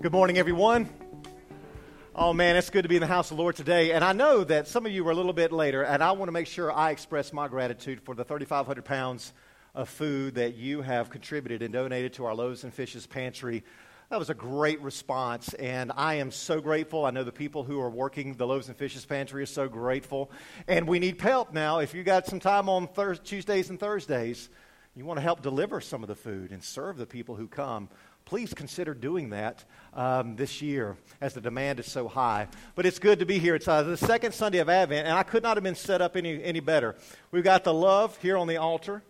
Good morning, everyone. Oh man, it's good to be in the house of the Lord today. And I know that some of you were a little bit later, and I want to make sure I express my gratitude for the 3,500 pounds of food that you have contributed and donated to our Loaves and Fishes pantry. That was a great response, and I am so grateful. I know the people who are working the Loaves and Fishes pantry are so grateful. And we need help now. If you got some time on Tuesdays and Thursdays, you want to help deliver some of the food and serve the people who come please consider doing that um, this year as the demand is so high. But it's good to be here. It's uh, the second Sunday of Advent, and I could not have been set up any, any better. We've got the love here on the altar.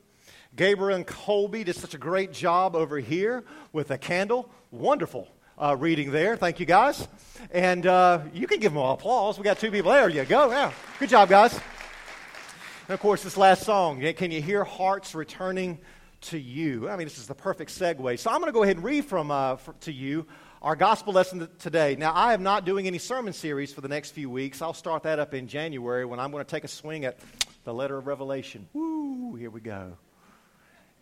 Gabriel and Colby did such a great job over here with a candle. Wonderful uh, reading there. Thank you, guys. And uh, you can give them all applause. We got two people there. You go. Yeah. Good job, guys. And of course, this last song, can you hear hearts returning to you. I mean, this is the perfect segue. So I'm going to go ahead and read from uh, for, to you our gospel lesson today. Now, I am not doing any sermon series for the next few weeks. I'll start that up in January when I'm going to take a swing at the letter of Revelation. Woo, here we go.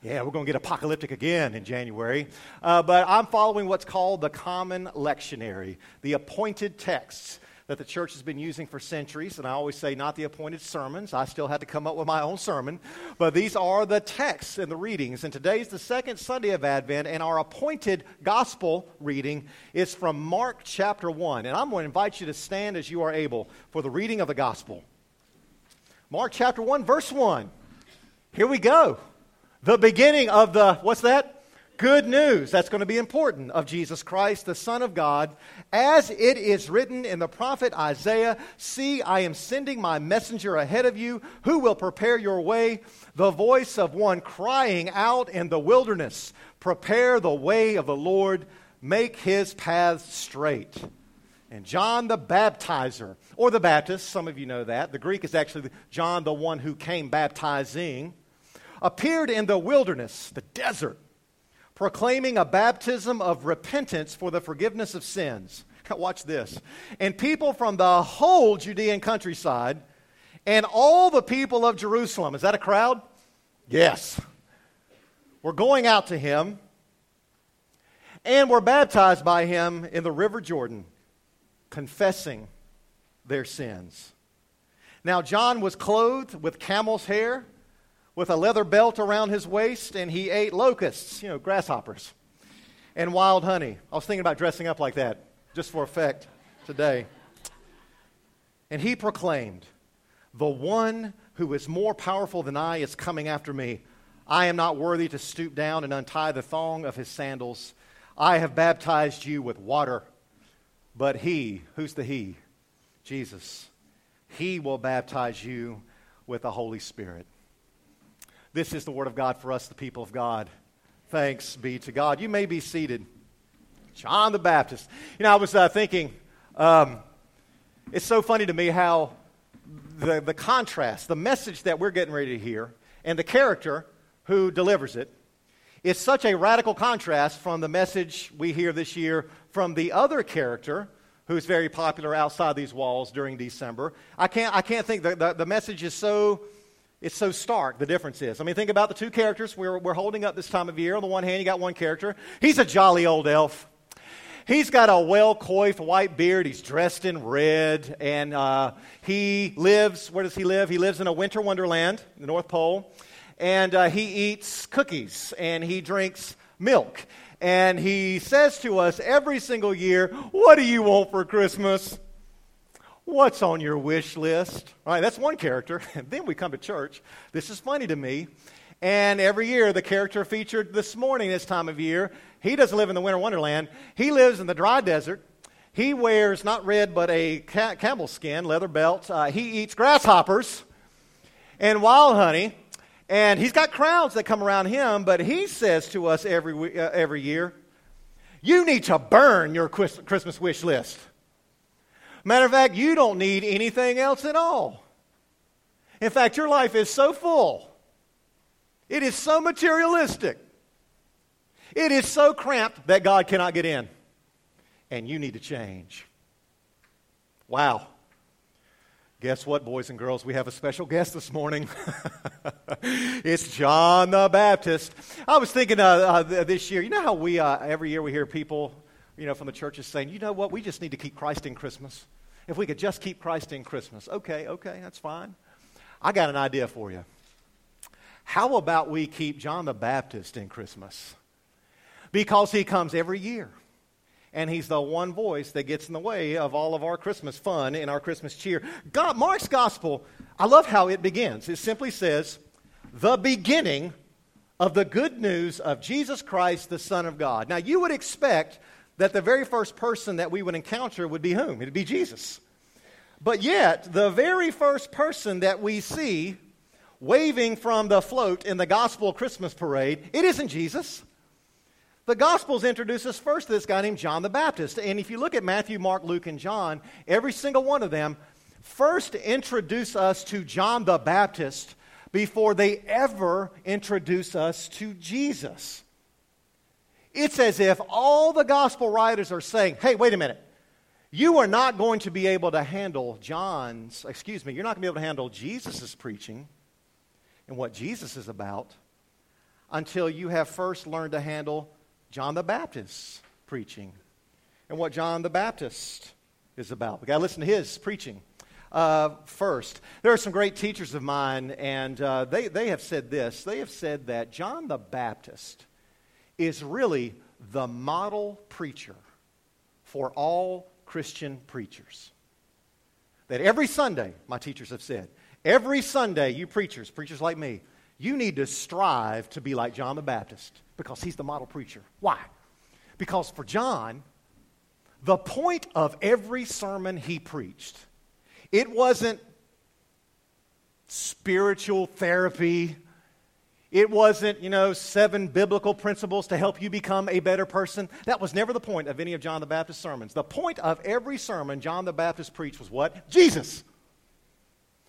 Yeah, we're going to get apocalyptic again in January. Uh, but I'm following what's called the common lectionary, the appointed texts that the church has been using for centuries. And I always say, not the appointed sermons. I still had to come up with my own sermon. But these are the texts and the readings. And today's the second Sunday of Advent, and our appointed gospel reading is from Mark chapter 1. And I'm going to invite you to stand as you are able for the reading of the gospel. Mark chapter 1, verse 1. Here we go. The beginning of the, what's that? Good news that's going to be important of Jesus Christ, the Son of God, as it is written in the prophet Isaiah See, I am sending my messenger ahead of you who will prepare your way, the voice of one crying out in the wilderness, Prepare the way of the Lord, make his paths straight. And John the Baptizer, or the Baptist, some of you know that. The Greek is actually John the one who came baptizing, appeared in the wilderness, the desert proclaiming a baptism of repentance for the forgiveness of sins. Watch this. And people from the whole Judean countryside and all the people of Jerusalem. Is that a crowd? Yes. We're going out to him and were baptized by him in the river Jordan, confessing their sins. Now, John was clothed with camel's hair with a leather belt around his waist, and he ate locusts, you know, grasshoppers, and wild honey. I was thinking about dressing up like that just for effect today. And he proclaimed, The one who is more powerful than I is coming after me. I am not worthy to stoop down and untie the thong of his sandals. I have baptized you with water, but he, who's the he? Jesus. He will baptize you with the Holy Spirit. This is the word of God for us, the people of God. Thanks be to God. You may be seated. John the Baptist. You know, I was uh, thinking, um, it's so funny to me how the, the contrast, the message that we're getting ready to hear, and the character who delivers it, is such a radical contrast from the message we hear this year from the other character who's very popular outside these walls during December. I can't, I can't think, the, the, the message is so it's so stark, the difference is. I mean, think about the two characters we're, we're holding up this time of year. On the one hand, you got one character. He's a jolly old elf. He's got a well coiffed white beard. He's dressed in red. And uh, he lives, where does he live? He lives in a winter wonderland, the North Pole. And uh, he eats cookies and he drinks milk. And he says to us every single year, What do you want for Christmas? What's on your wish list? All right, that's one character. Then we come to church. This is funny to me. And every year, the character featured this morning, this time of year, he doesn't live in the winter wonderland. He lives in the dry desert. He wears not red, but a ca- camel skin leather belt. Uh, he eats grasshoppers and wild honey. And he's got crowds that come around him, but he says to us every, uh, every year, You need to burn your Christmas wish list. Matter of fact, you don't need anything else at all. In fact, your life is so full, it is so materialistic, it is so cramped that God cannot get in. And you need to change. Wow. Guess what, boys and girls? We have a special guest this morning. it's John the Baptist. I was thinking uh, uh, this year, you know how we, uh, every year we hear people you know, from the churches saying, you know what, we just need to keep Christ in Christmas. If we could just keep Christ in Christmas. Okay, okay, that's fine. I got an idea for you. How about we keep John the Baptist in Christmas? Because he comes every year. And he's the one voice that gets in the way of all of our Christmas fun and our Christmas cheer. God, Mark's gospel, I love how it begins. It simply says, the beginning of the good news of Jesus Christ, the Son of God. Now, you would expect that the very first person that we would encounter would be whom? It'd be Jesus. But yet, the very first person that we see waving from the float in the gospel Christmas parade, it isn't Jesus. The Gospels introduce us first to this guy named John the Baptist. And if you look at Matthew, Mark, Luke, and John, every single one of them first introduce us to John the Baptist before they ever introduce us to Jesus. It's as if all the gospel writers are saying, hey, wait a minute. You are not going to be able to handle John's, excuse me, you're not going to be able to handle Jesus' preaching and what Jesus is about until you have first learned to handle John the Baptist's preaching and what John the Baptist is about. We've got to listen to his preaching uh, first. There are some great teachers of mine, and uh, they, they have said this. They have said that John the Baptist is really the model preacher for all Christian preachers. That every Sunday, my teachers have said, every Sunday, you preachers, preachers like me, you need to strive to be like John the Baptist because he's the model preacher. Why? Because for John, the point of every sermon he preached, it wasn't spiritual therapy it wasn't, you know, seven biblical principles to help you become a better person. That was never the point of any of John the Baptist's sermons. The point of every sermon John the Baptist preached was what? Jesus.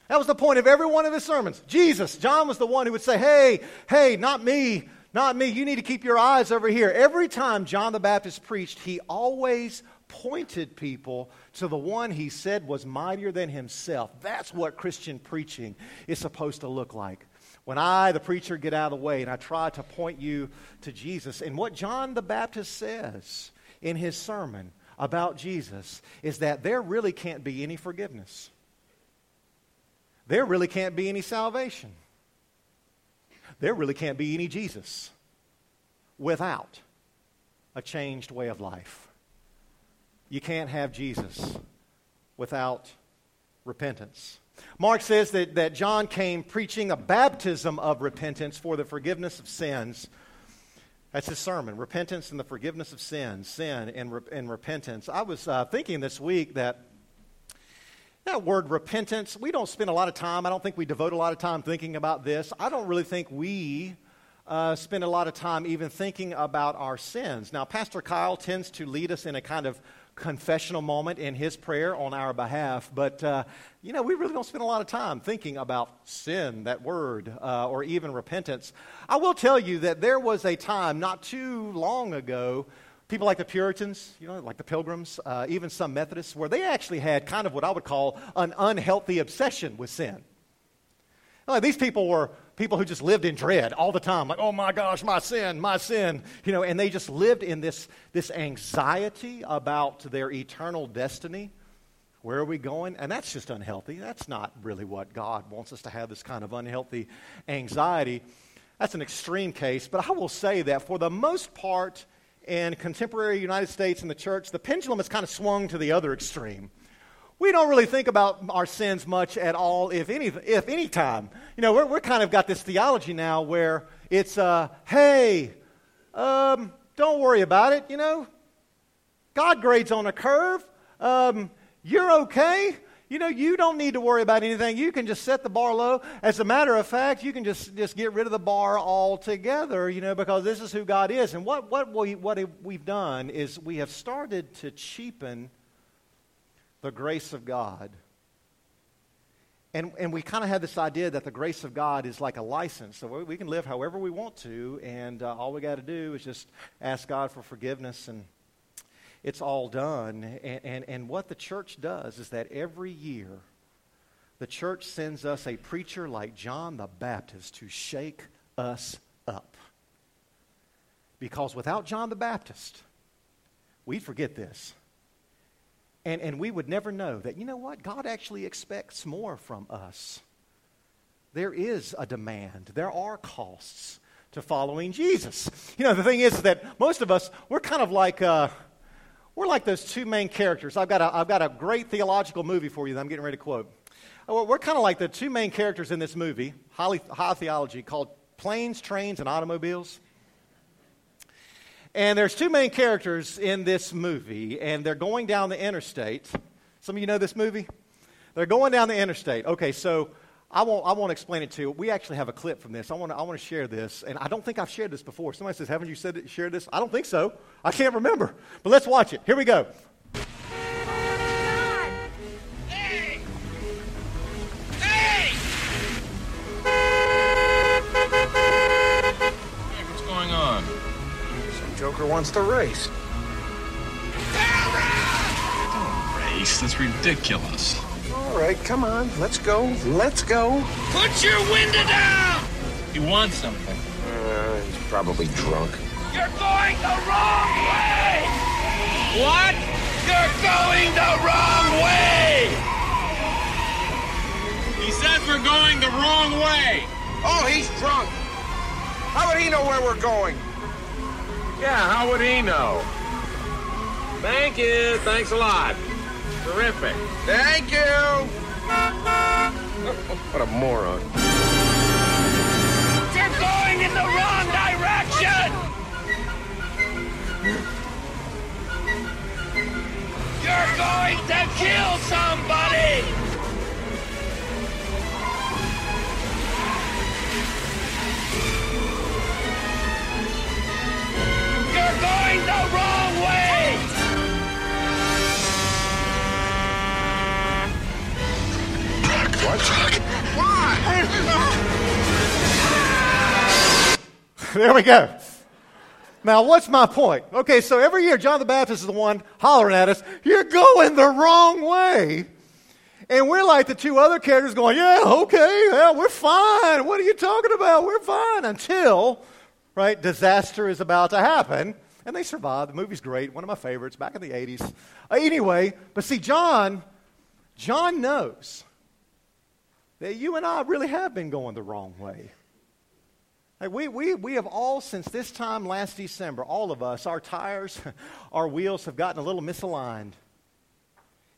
That was the point of every one of his sermons. Jesus. John was the one who would say, hey, hey, not me, not me. You need to keep your eyes over here. Every time John the Baptist preached, he always pointed people to the one he said was mightier than himself. That's what Christian preaching is supposed to look like when I, the preacher, get out of the way and I try to point you to Jesus. And what John the Baptist says in his sermon about Jesus is that there really can't be any forgiveness, there really can't be any salvation, there really can't be any Jesus without a changed way of life. You can't have Jesus without repentance. Mark says that, that John came preaching a baptism of repentance for the forgiveness of sins. That's his sermon repentance and the forgiveness of sins, sin and, re- and repentance. I was uh, thinking this week that that word repentance, we don't spend a lot of time, I don't think we devote a lot of time thinking about this. I don't really think we uh, spend a lot of time even thinking about our sins. Now, Pastor Kyle tends to lead us in a kind of confessional moment in his prayer on our behalf. But, uh, you know, we really don't spend a lot of time thinking about sin, that word, uh, or even repentance. I will tell you that there was a time not too long ago, people like the Puritans, you know, like the Pilgrims, uh, even some Methodists, where they actually had kind of what I would call an unhealthy obsession with sin. These people were people who just lived in dread all the time, like, oh my gosh, my sin, my sin, you know, and they just lived in this, this anxiety about their eternal destiny. Where are we going? And that's just unhealthy. That's not really what God wants us to have, this kind of unhealthy anxiety. That's an extreme case, but I will say that for the most part in contemporary United States and the church, the pendulum has kind of swung to the other extreme we don't really think about our sins much at all, if any, if any time. You know, we're, we're kind of got this theology now where it's, uh, hey, um, don't worry about it, you know. God grades on a curve. Um, you're okay. You know, you don't need to worry about anything. You can just set the bar low. As a matter of fact, you can just, just get rid of the bar altogether, you know, because this is who God is. And what, what, we, what we've done is we have started to cheapen the grace of God. And, and we kind of have this idea that the grace of God is like a license. So we can live however we want to, and uh, all we got to do is just ask God for forgiveness, and it's all done. And, and, and what the church does is that every year, the church sends us a preacher like John the Baptist to shake us up. Because without John the Baptist, we'd forget this. And, and we would never know that, you know what? God actually expects more from us. There is a demand, there are costs to following Jesus. You know, the thing is that most of us, we're kind of like, uh, we're like those two main characters. I've got, a, I've got a great theological movie for you that I'm getting ready to quote. Uh, we're kind of like the two main characters in this movie, high, high theology, called Planes, Trains, and Automobiles. And there's two main characters in this movie, and they're going down the interstate. Some of you know this movie? They're going down the interstate. Okay, so I won't, I won't explain it to you. We actually have a clip from this. I want to I wanna share this, and I don't think I've shared this before. Somebody says, Haven't you said it, shared this? I don't think so. I can't remember. But let's watch it. Here we go. Wants to race. Race? That's ridiculous. All right, come on. Let's go. Let's go. Put your window down! He wants something. Uh, he's probably drunk. You're going the wrong way! What? You're going the wrong way! He says we're going the wrong way. Oh, he's drunk. How would he know where we're going? Yeah, how would he know? Thank you. Thanks a lot. Terrific. Thank you. what a moron. You're going in the wrong direction! You're going to kill somebody! there we go. Now, what's my point? Okay, so every year, John the Baptist is the one hollering at us, You're going the wrong way. And we're like the two other characters going, Yeah, okay, yeah, we're fine. What are you talking about? We're fine. Until, right, disaster is about to happen. And they survive. The movie's great, one of my favorites, back in the 80s. Uh, anyway, but see, John, John knows that you and I really have been going the wrong way. Like we, we, we have all, since this time last December, all of us, our tires, our wheels have gotten a little misaligned.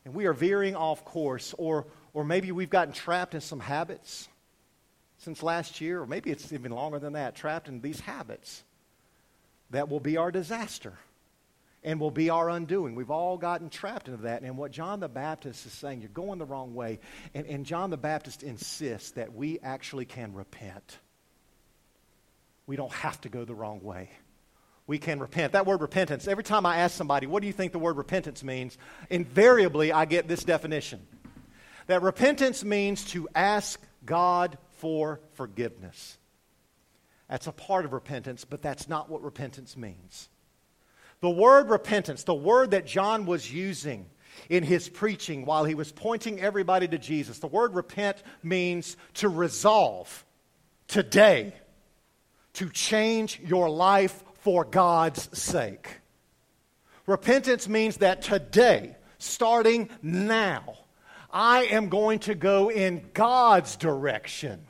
And we are veering off course, or, or maybe we've gotten trapped in some habits since last year, or maybe it's even longer than that, trapped in these habits that will be our disaster and will be our undoing. We've all gotten trapped into that. And what John the Baptist is saying, you're going the wrong way. And, and John the Baptist insists that we actually can repent. We don't have to go the wrong way. We can repent. That word repentance, every time I ask somebody, what do you think the word repentance means? Invariably, I get this definition that repentance means to ask God for forgiveness. That's a part of repentance, but that's not what repentance means. The word repentance, the word that John was using in his preaching while he was pointing everybody to Jesus, the word repent means to resolve today to change your life for God's sake. Repentance means that today, starting now, I am going to go in God's direction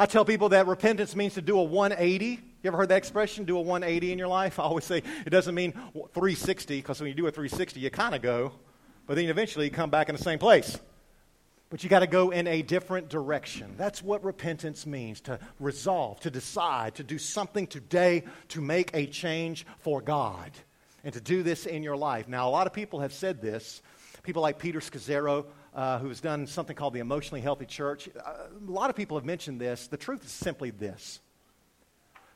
I tell people that repentance means to do a 180. You ever heard that expression, do a 180 in your life? I always say it doesn't mean 360, because when you do a 360, you kind of go, but then eventually you come back in the same place. But you got to go in a different direction. That's what repentance means to resolve, to decide, to do something today to make a change for God and to do this in your life. Now, a lot of people have said this. People like Peter Scazzero, uh, who's done something called the Emotionally Healthy Church. Uh, a lot of people have mentioned this. The truth is simply this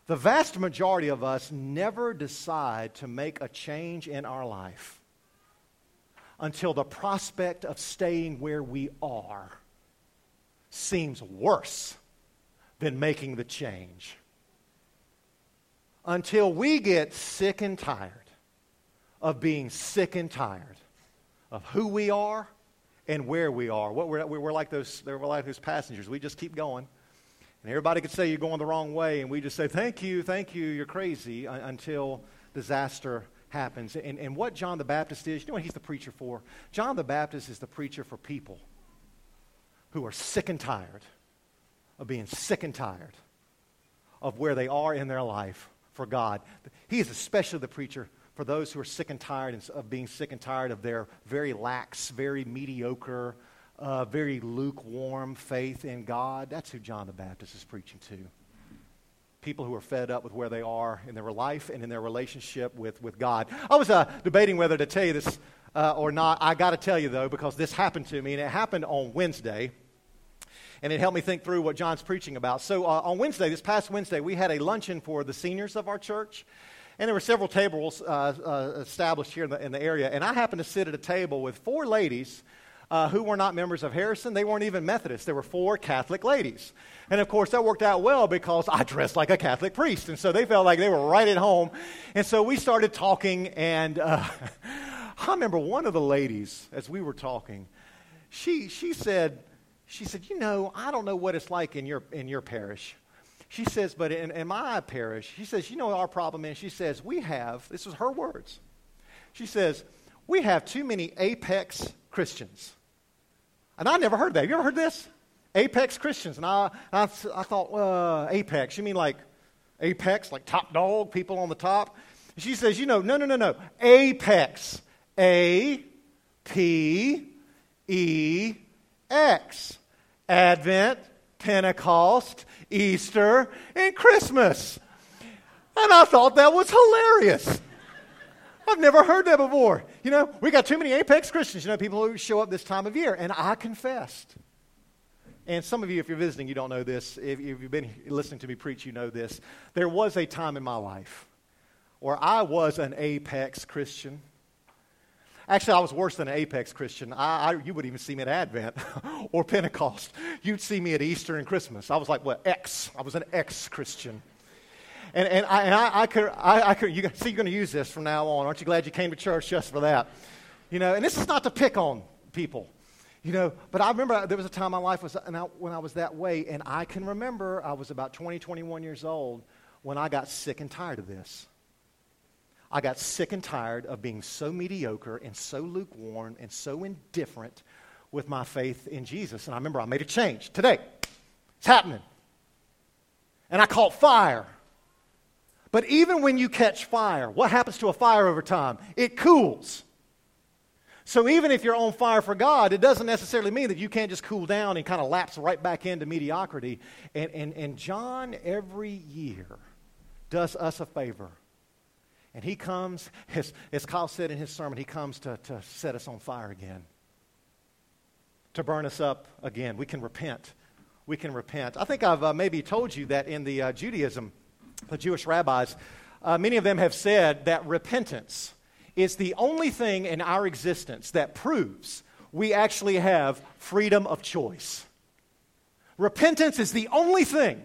the vast majority of us never decide to make a change in our life until the prospect of staying where we are seems worse than making the change. Until we get sick and tired of being sick and tired of who we are and where we are. What we're, we're like those, we're like those passengers. We just keep going. And everybody could say you're going the wrong way, and we just say, Thank you, thank you, you're crazy, until disaster happens. And, and what John the Baptist is, you know what he's the preacher for? John the Baptist is the preacher for people who are sick and tired of being sick and tired of where they are in their life for God. He is especially the preacher for those who are sick and tired of being sick and tired of their very lax, very mediocre, uh, very lukewarm faith in God. That's who John the Baptist is preaching to. People who are fed up with where they are in their life and in their relationship with, with God. I was uh, debating whether to tell you this uh, or not. I got to tell you, though, because this happened to me, and it happened on Wednesday and it helped me think through what John's preaching about. So uh, on Wednesday, this past Wednesday, we had a luncheon for the seniors of our church. And there were several tables uh, uh, established here in the, in the, area. And I happened to sit at a table with four ladies uh, who were not members of Harrison. They weren't even Methodists. There were four Catholic ladies. And of course, that worked out well because I dressed like a Catholic priest. And so they felt like they were right at home. And so we started talking. And uh, I remember one of the ladies, as we were talking, she, she said, she said, You know, I don't know what it's like in your, in your parish. She says, But in, in my parish, she says, You know our problem is? She says, We have, this is her words. She says, We have too many apex Christians. And I never heard that. Have you ever heard this? Apex Christians. And I, I, I thought, uh, apex. You mean like apex, like top dog, people on the top? She says, you know, no, no, no, no. Apex. A P E X Advent, Pentecost, Easter, and Christmas. And I thought that was hilarious. I've never heard that before. You know, we got too many apex Christians, you know, people who show up this time of year. And I confessed. And some of you, if you're visiting, you don't know this. If you've been listening to me preach, you know this. There was a time in my life where I was an apex Christian. Actually, I was worse than an Apex Christian. I, I, you wouldn't even see me at Advent or Pentecost. You'd see me at Easter and Christmas. I was like, what, X? I was an X Christian. And, and, I, and I, I could, I, I could, you see, you're going to use this from now on. Aren't you glad you came to church just for that? You know, and this is not to pick on people, you know, but I remember there was a time in my life was, and I, when I was that way, and I can remember I was about 20, 21 years old when I got sick and tired of this. I got sick and tired of being so mediocre and so lukewarm and so indifferent with my faith in Jesus. And I remember I made a change today. It's happening. And I caught fire. But even when you catch fire, what happens to a fire over time? It cools. So even if you're on fire for God, it doesn't necessarily mean that you can't just cool down and kind of lapse right back into mediocrity. And, and, and John, every year, does us a favor and he comes, as, as Kyle said in his sermon, he comes to, to set us on fire again, to burn us up again. We can repent. We can repent. I think I've uh, maybe told you that in the uh, Judaism, the Jewish rabbis, uh, many of them have said that repentance is the only thing in our existence that proves we actually have freedom of choice. Repentance is the only thing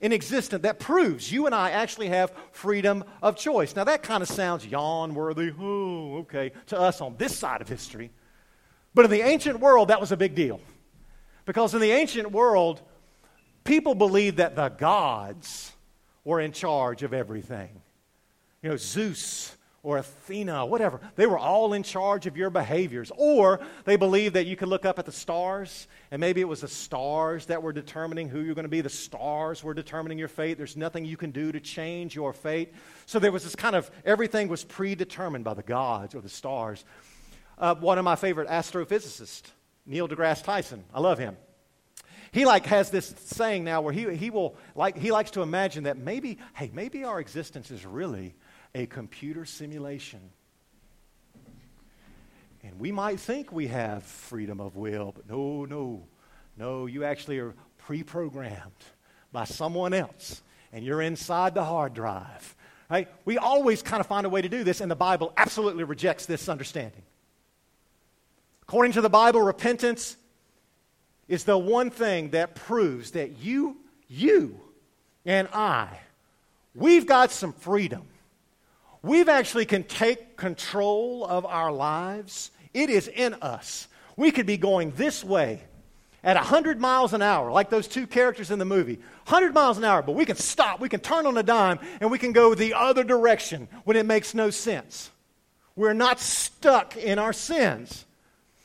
in existence that proves you and I actually have freedom of choice. Now, that kind of sounds yawn worthy, oh, okay, to us on this side of history. But in the ancient world, that was a big deal. Because in the ancient world, people believed that the gods were in charge of everything. You know, Zeus or Athena, whatever. They were all in charge of your behaviors. Or they believed that you could look up at the stars, and maybe it was the stars that were determining who you're going to be. The stars were determining your fate. There's nothing you can do to change your fate. So there was this kind of everything was predetermined by the gods or the stars. Uh, one of my favorite astrophysicists, Neil deGrasse Tyson, I love him. He like has this saying now where he, he will like he likes to imagine that maybe hey maybe our existence is really a computer simulation. And we might think we have freedom of will, but no, no, no, you actually are pre programmed by someone else, and you're inside the hard drive. Right? We always kind of find a way to do this, and the Bible absolutely rejects this understanding. According to the Bible, repentance is the one thing that proves that you, you, and I, we've got some freedom we've actually can take control of our lives. It is in us. We could be going this way at 100 miles an hour, like those two characters in the movie. 100 miles an hour, but we can stop, we can turn on a dime, and we can go the other direction when it makes no sense. We're not stuck in our sins.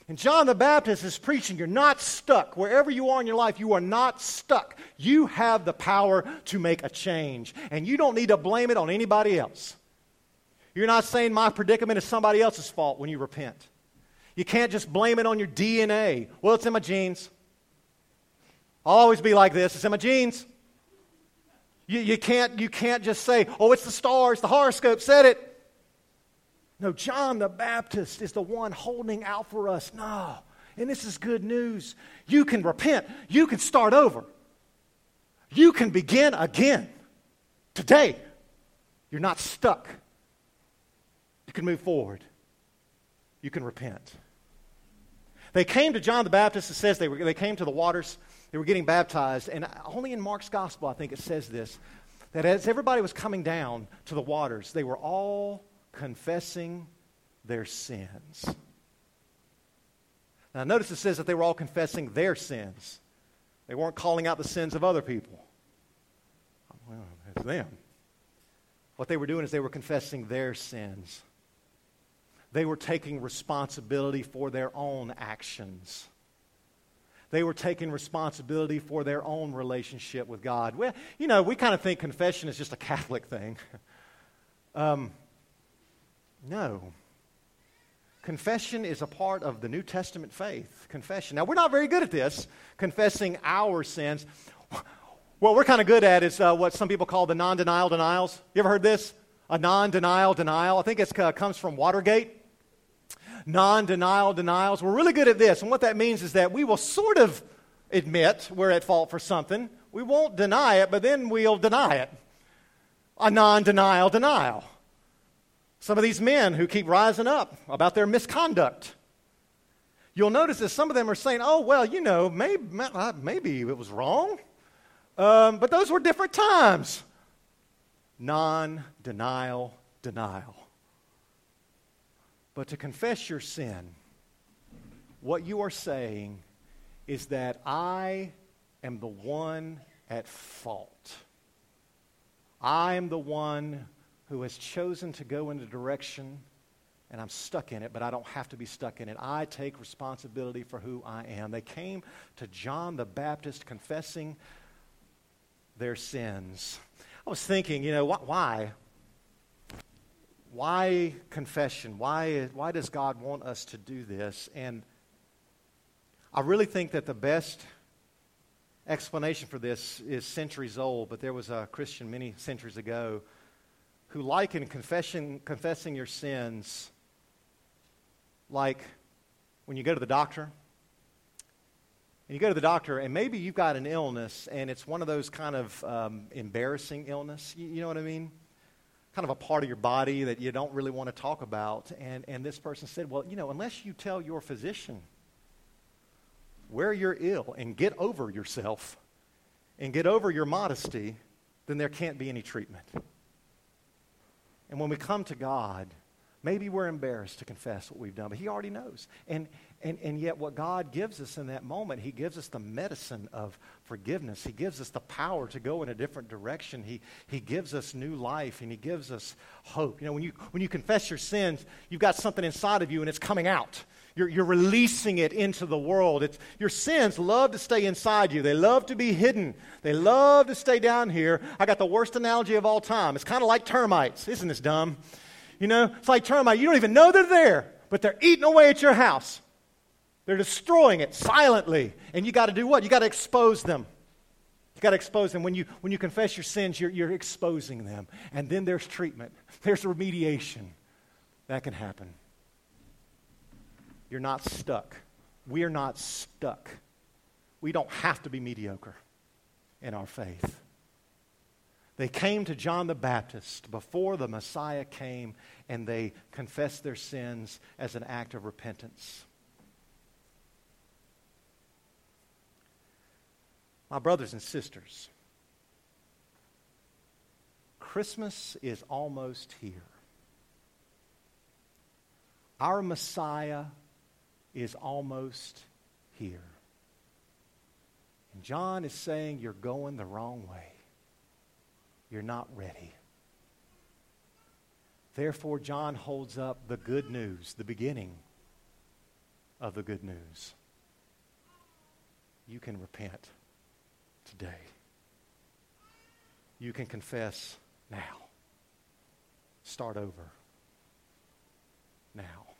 And John the Baptist is preaching, you're not stuck. Wherever you are in your life, you are not stuck. You have the power to make a change. And you don't need to blame it on anybody else. You're not saying my predicament is somebody else's fault when you repent. You can't just blame it on your DNA. Well, it's in my genes. I'll always be like this. It's in my genes. You, you, can't, you can't just say, oh, it's the stars, the horoscope said it. No, John the Baptist is the one holding out for us. No. And this is good news. You can repent, you can start over, you can begin again today. You're not stuck. You can move forward, you can repent. They came to John the Baptist, it says they, were, they came to the waters, they were getting baptized, and only in Mark's gospel, I think it says this, that as everybody was coming down to the waters, they were all confessing their sins. Now, notice it says that they were all confessing their sins. They weren't calling out the sins of other people. Well, it's them. What they were doing is they were confessing their sins. They were taking responsibility for their own actions. They were taking responsibility for their own relationship with God. Well, you know, we kind of think confession is just a Catholic thing. um, no. Confession is a part of the New Testament faith. Confession. Now, we're not very good at this, confessing our sins. What we're kind of good at is uh, what some people call the non denial denials. You ever heard this? A non denial denial. I think it uh, comes from Watergate. Non denial denials. We're really good at this. And what that means is that we will sort of admit we're at fault for something. We won't deny it, but then we'll deny it. A non denial denial. Some of these men who keep rising up about their misconduct. You'll notice that some of them are saying, oh, well, you know, maybe, maybe it was wrong, um, but those were different times. Non denial, denial. But to confess your sin, what you are saying is that I am the one at fault. I am the one who has chosen to go in a direction and I'm stuck in it, but I don't have to be stuck in it. I take responsibility for who I am. They came to John the Baptist confessing their sins. I was thinking, you know, why? Why confession? Why, why does God want us to do this? And I really think that the best explanation for this is centuries old, but there was a Christian many centuries ago who liken confession, confessing your sins like when you go to the doctor. And you go to the doctor, and maybe you've got an illness, and it's one of those kind of um, embarrassing illness. You, you know what I mean? Kind of a part of your body that you don't really want to talk about. And, and this person said, Well, you know, unless you tell your physician where you're ill and get over yourself and get over your modesty, then there can't be any treatment. And when we come to God, maybe we're embarrassed to confess what we've done, but He already knows. And, and, and yet, what God gives us in that moment, He gives us the medicine of forgiveness. He gives us the power to go in a different direction. He, he gives us new life, and He gives us hope. You know, when you, when you confess your sins, you've got something inside of you, and it's coming out. You're, you're releasing it into the world. It's, your sins love to stay inside you, they love to be hidden, they love to stay down here. I got the worst analogy of all time. It's kind of like termites. Isn't this dumb? You know, it's like termites. You don't even know they're there, but they're eating away at your house. They're destroying it silently. And you got to do what? You got to expose them. You got to expose them. When you, when you confess your sins, you're, you're exposing them. And then there's treatment, there's remediation. That can happen. You're not stuck. We're not stuck. We don't have to be mediocre in our faith. They came to John the Baptist before the Messiah came, and they confessed their sins as an act of repentance. My brothers and sisters, Christmas is almost here. Our Messiah is almost here. And John is saying, You're going the wrong way. You're not ready. Therefore, John holds up the good news, the beginning of the good news. You can repent today. You can confess now. Start over now.